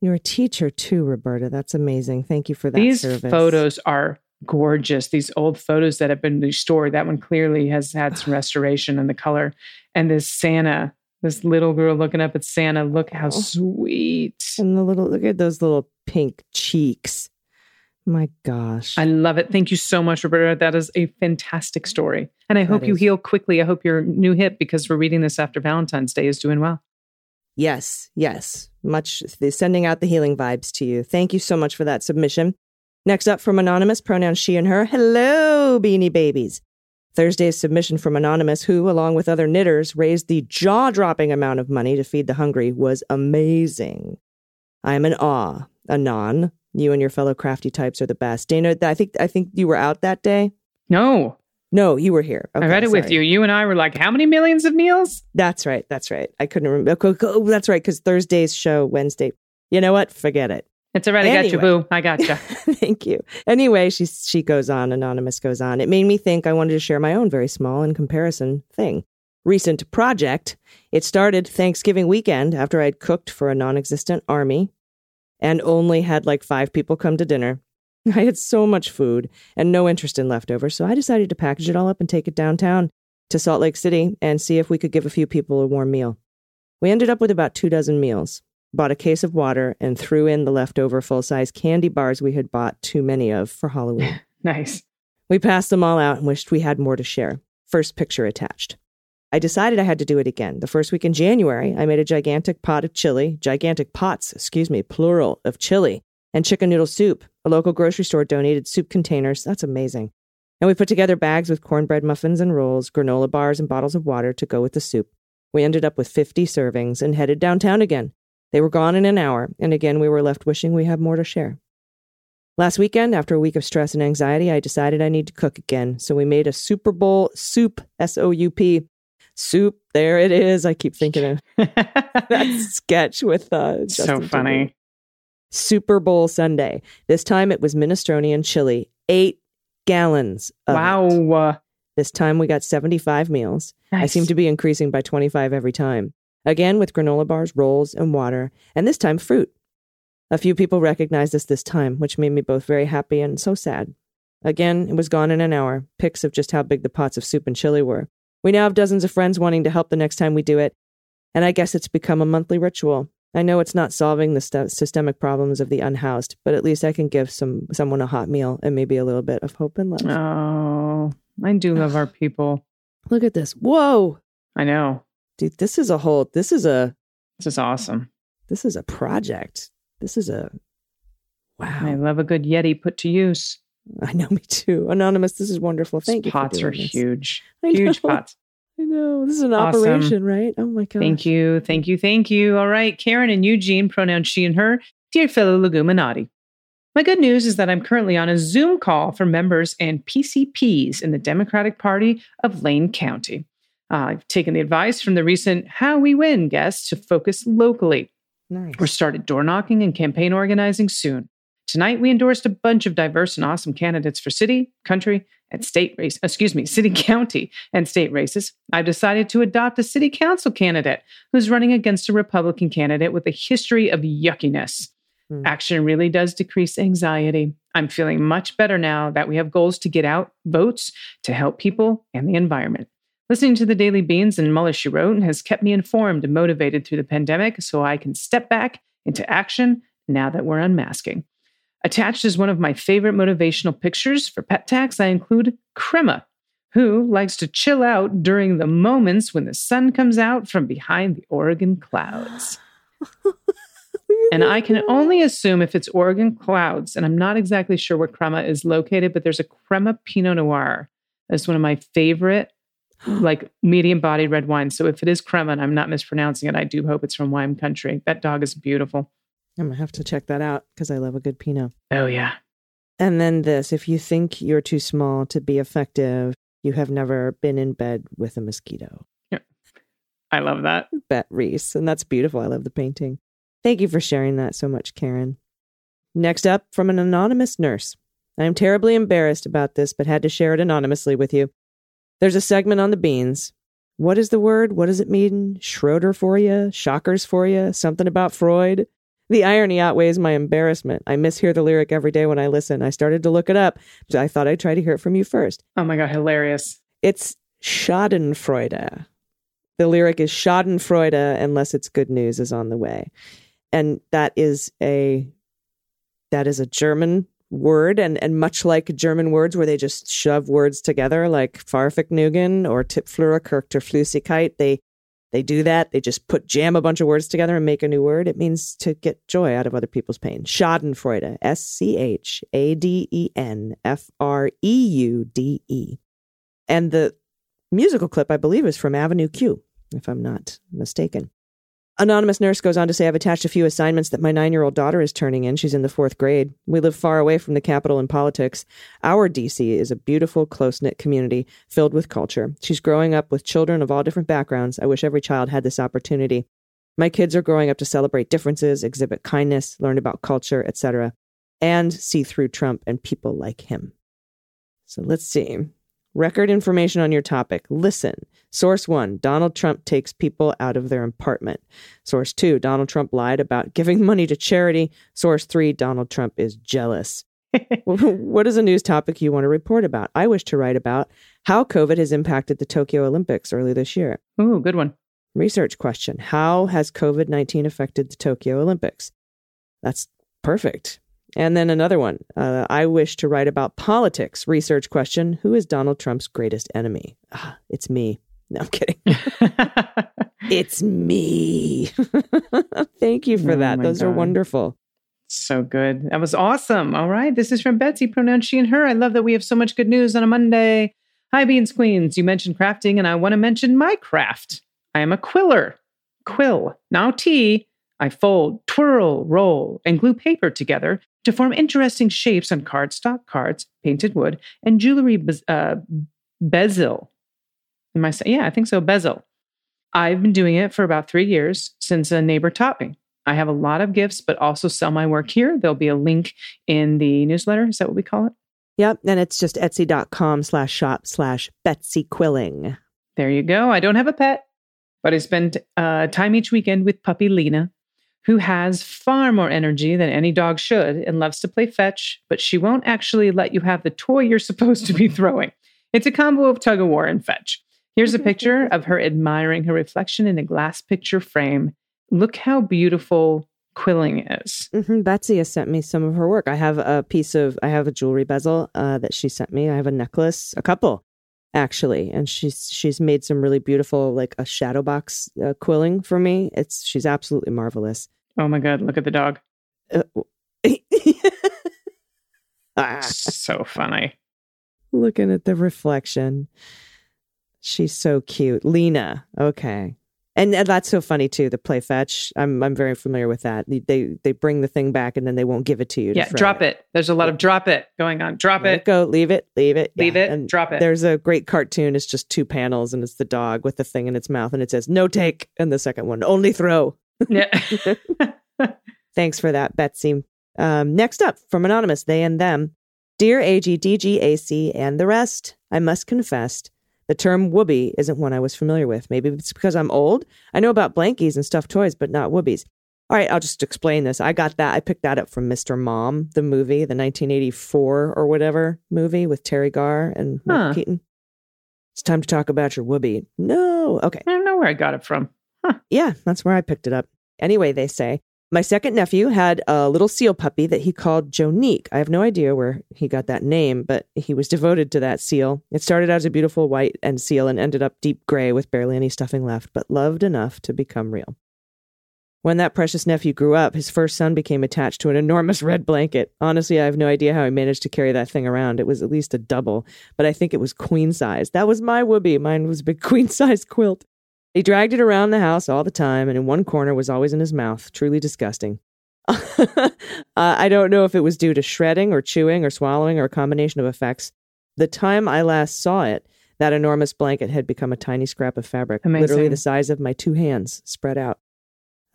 You're a teacher too, Roberta. That's amazing. Thank you for that These service. photos are gorgeous. These old photos that have been restored. That one clearly has had some restoration in the color. And this Santa, this little girl looking up at Santa, look how Oh. sweet. And the little look at those little pink cheeks. My gosh. I love it. Thank you so much, Roberta. That is a fantastic story. And I hope you heal quickly. I hope your new hip, because we're reading this after Valentine's Day, is doing well. Yes, yes. Much sending out the healing vibes to you. Thank you so much for that submission. Next up from Anonymous, pronouns she and her. Hello, Beanie Babies. Thursday's submission from Anonymous, who, along with other knitters, raised the jaw dropping amount of money to feed the hungry, was amazing. I am in awe. Anon, you and your fellow crafty types are the best. Dana, I think I think you were out that day. No, No, you were here. I Okay, read it with you. You and I were like, how many millions of meals? That's right. That's right. I couldn't remember. Oh, that's right. Because Thursday's show, Wednesday. You know what? Forget it. It's right. I got you, Anyway. boo. I got you. (laughs) Thank you. Anyway, she she goes on. Anonymous goes on. It made me think I wanted to share my own very small in comparison thing. Recent project. It started Thanksgiving weekend after I'd cooked for a non-existent army, and only had like five people come to dinner. (laughs) I had so much food and no interest in leftovers, so I decided to package it all up and take it downtown to Salt Lake City and see if we could give a few people a warm meal. We ended up with about two dozen meals bought a case of water, and threw in the leftover full size candy bars we had bought too many of for Halloween. (laughs) nice. we passed them all out and wished we had more to share. First picture attached. I decided I had to do it again. The first week in January, I made a gigantic pot of chili, gigantic pots, excuse me, plural, of chili, and chicken noodle soup. A local grocery store donated soup containers. That's amazing. And we put together bags with cornbread muffins and rolls, granola bars, and bottles of water to go with the soup. We ended up with 50 servings and headed downtown again. They were gone in an hour, and again we were left wishing we had more to share. Last weekend, after a week of stress and anxiety, I decided I need to cook again. So we made a Super Bowl soup, S O U P. Soup, there it is. I keep thinking of (laughs) that (laughs) sketch with uh, so funny. Timberlake. Super Bowl Sunday. This time it was minestrone and chili. Eight gallons. Of Wow. it. This time we got 75 meals. I seem to be increasing by 25 every time. Again with granola bars, rolls, and water, and this time fruit. A few people recognized us this time, which made me both very happy and so sad. Again, it was gone in an hour. Pics of just how big the pots of soup and chili were. We now have dozens of friends wanting to help the next time we do it, and I guess it's become a monthly ritual. I know it's not solving the st- systemic problems of the unhoused, but at least I can give some someone a hot meal and maybe a little bit of hope and love. Oh, I do love our people. (sighs) Look at this. Whoa. I know. Dude, this is a whole this is a This is awesome. this is a project. This is a wow. I love a good Yeti put to use. (laughs) I know, me too. Anonymous, this is wonderful. Thank you. pots are this. huge. I Huge know. pots. (laughs) I know. This is an Awesome. operation, right? Oh my god. Thank you. Thank you. Thank you. All right. Karen and Eugene, pronouns she and her. Dear fellow Leguminati. My good news is that I'm currently on a Zoom call for members and PCPs in the Democratic Party of Lane County. Uh, I've taken the advice from the recent How We Win guests to focus locally. Nice. We're started door knocking and campaign organizing soon. Tonight, we endorsed a bunch of diverse and awesome candidates for city, country, and state race. Excuse me, (laughs) city, county, and state races. I've decided to adopt a city council candidate who's running against a Republican candidate with a history of yuckiness. Hmm. Action really does decrease anxiety. I'm feeling much better now that we have goals to get out votes to help people and the environment. Listening to the Daily Beans and Mueller She Wrote has kept me informed and motivated through the pandemic so I can step back into action now that we're unmasking. Attached is one of my favorite motivational pictures for pet tax. I include Crema, who likes to chill out during the moments when the sun comes out from behind the Oregon clouds. (laughs) And I can only assume if it's Oregon clouds, and I'm not exactly sure where Crema is located, but there's a Crema Pinot Noir. That's one of my favorite, (gasps) like medium bodied red wine. So if it is Crema and I'm not mispronouncing it, I do hope it's from wine country. That dog is beautiful. I'm gonna have to check that out because I love a good Pinot. Oh, yeah. And then this: if you think you're too small to be effective, you have never been in bed with a mosquito. Yeah. I love that. Bette Reese, and that's beautiful. I love the painting. Thank you for sharing that so much, Karen. Next up, from an anonymous nurse. I am terribly embarrassed about this, but had to share it anonymously with you. There's a segment on the beans. What is the word? What does it mean? Schroeder for you? Shockers for you? Something about Freud? The irony outweighs my embarrassment. I mishear the lyric every day when I listen. I started to look it up. but I thought I'd try to hear it from you first. Oh my God, hilarious. It's Schadenfreude. The lyric is Schadenfreude unless it's good news is on the way. And that is a that is a German word and and much like German words where they just shove words together like Fahrvergnügen or Flüssigkeit, they they do that. They just put jam a bunch of words together and make a new word. It means to get joy out of other people's pain. Schadenfreude, S C H A D E N F R E U D E. And the musical clip, I believe, is from Avenue Q, if I'm not mistaken. Anonymous nurse goes on to say, I've attached a few assignments that my nine year old daughter is turning in. She's in the fourth grade. We live far away from the capital and politics. Our DC is a beautiful, close knit community filled with culture. She's growing up with children of all different backgrounds. I wish every child had this opportunity. My kids are growing up to celebrate differences, exhibit kindness, learn about culture, etc., and see through Trump and people like him. So let's see. Record information on your topic. Listen. Source one Donald Trump takes people out of their apartment. Source two Donald Trump lied about (laughs) giving money to charity. Source three Donald Trump is jealous. (laughs) what is a news topic you want to report about? I wish to write about how COVID has impacted the Tokyo Olympics early this year. Ooh, good one. Research question How has COVID 19 affected the Tokyo Olympics? That's perfect. And then another one. Uh, I wish to write about politics. Research question Who is Donald Trump's greatest enemy? Ah, it's me. No, I'm kidding. (laughs) it's me. (laughs) Thank you for Oh that. Those are wonderful. So good. That was awesome. All right. This is from Betsy, pronoun she and her. I love that we have so much good news on a Monday. Hi, Beans Queens. You mentioned crafting, and I want to mention my craft. I am a quiller. Quill. Now T. I fold, twirl, roll, and glue paper together to form interesting shapes on cardstock cards, painted wood, and jewelry bez- uh, bezel. Am I saying? Yeah, I think so. Bezel. I've been doing it for about three years since a neighbor taught me. I have a lot of gifts, but also sell my work here. There'll be a link in the newsletter. Is that what we call it? Yep. And it's just etsy.com slash shop slash Betsy Quilling. There you go. I don't have a pet, but I spend uh, time each weekend with puppy Lena, who has far more energy than any dog should and loves to play fetch, but she won't actually let you have the toy you're supposed to be (laughs) throwing. It's a combo of tug of war and fetch. Here's a picture of her admiring her reflection in a glass picture frame. Look how beautiful quilling is. hmm Betsy has sent me some of her work. I have a piece of, I have a jewelry bezel uh, that she sent me. I have a necklace, a couple actually, and she's she's made some really beautiful, like a shadow box uh, quilling for me. It's she's absolutely marvelous. Oh my God, look at the dog. Uh, (laughs) ah, So funny. looking at the reflection, she's so cute, Lena. Okay. And, and that's so funny too. The play fetch, I'm I'm very familiar with that. They they bring the thing back and then they won't give it to you. to Yeah, drop it. There's a lot of drop it going on. Drop Let it. it go. Leave it. Leave it. Leave yeah. it, And drop it. There's a great cartoon. It's just two panels, and it's the dog with the thing in its mouth, and it says "No take," and the second one only throw. Yeah. (laughs) (laughs) Thanks for that, Betsy. Um, next up from anonymous, they and them, dear AGDGAC and the rest. I must confess, the term "whoopee" isn't one I was familiar with. Maybe it's because I'm old. I know about blankies and stuffed toys, but not whoopies. All right, I'll just explain this. I got that. I picked that up from Mr. Mom, the movie, the 1984 or whatever movie with Teri Garr and Huh. Keaton. It's time to talk about your whoopee. No. Okay. I don't know where I got it from. Yeah, that's where I picked it up. Anyway, they say my second nephew had a little seal puppy that he called Jonique. I have no idea where he got that name, but he was devoted to that seal. It started out as a beautiful white and seal and ended up deep gray with barely any stuffing left, but loved enough to become real. When that precious nephew grew up, his first son became attached to an enormous (laughs) red blanket. Honestly, I have no idea how he managed to carry that thing around. It was at least a double, but I think it was queen size. That was my whoopee. Mine was a big (laughs) queen size quilt. He dragged it around the house all the time, and in one corner was always in his mouth. Truly disgusting. (laughs) uh, I don't know if it was due to shredding or chewing or swallowing or a combination of effects. The time I last saw it, that enormous blanket had become a tiny scrap of fabric, Amazing. literally the size of my two hands spread out.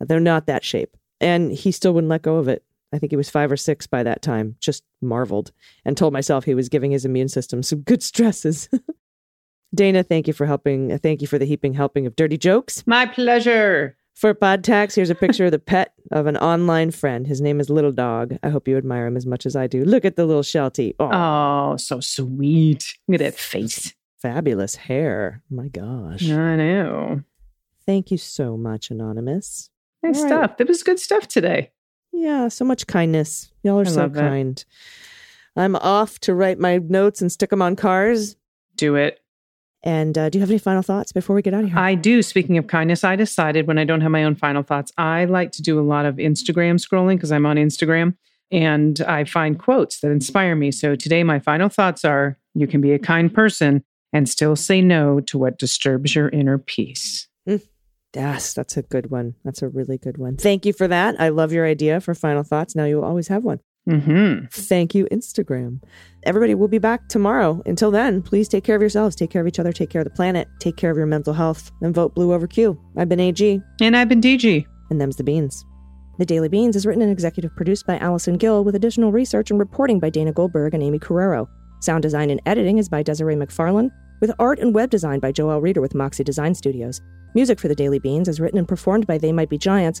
They're not that shape. And he still wouldn't let go of it. I think he was five or six by that time, just marveled and told myself he was giving his immune system some good stresses. (laughs) Dana, thank you for helping. Thank you for the heaping helping of dirty jokes. My pleasure. For Pod Tax, here's a picture of the pet of an online friend. His name is Little Dog. I hope you admire him as much as I do. Look at the little Sheltie. Oh, Oh, so sweet. Look at that face. fabulous hair. My gosh. I know. Thank you so much, Anonymous. Nice All right. stuff. That was good stuff today. Yeah, so much kindness. Y'all are I so it. kind. I'm off to write my notes and stick them on cars. Do it. And uh, do you have any final thoughts before we get out of here? I do. Speaking of kindness, I decided when I don't have my own final thoughts, I like to do a lot of Instagram scrolling because I'm on Instagram and I find quotes that inspire me. So today, my final thoughts are you can be a kind person and still say no to what disturbs your inner peace. yes, that's a good one. That's a really good one. Thank you for that. I love your idea for final thoughts. Now you will always have one. Hmm Thank you, Instagram. Everybody, we'll be back tomorrow. Until then, please take care of yourselves, take care of each other, take care of the planet, take care of your mental health, and vote blue over Q. I've been AG, And I've been DG. and them's the beans. The Daily Beans is written and executive produced by Allison Gill with additional research and reporting by Dana Goldberg and Aimee Carrero. Sound design and editing is by Desiree McFarlane, with art and web design by Joel Reeder with Moxie Design Studios. Music for The Daily Beans is written and performed by They Might Be Giants,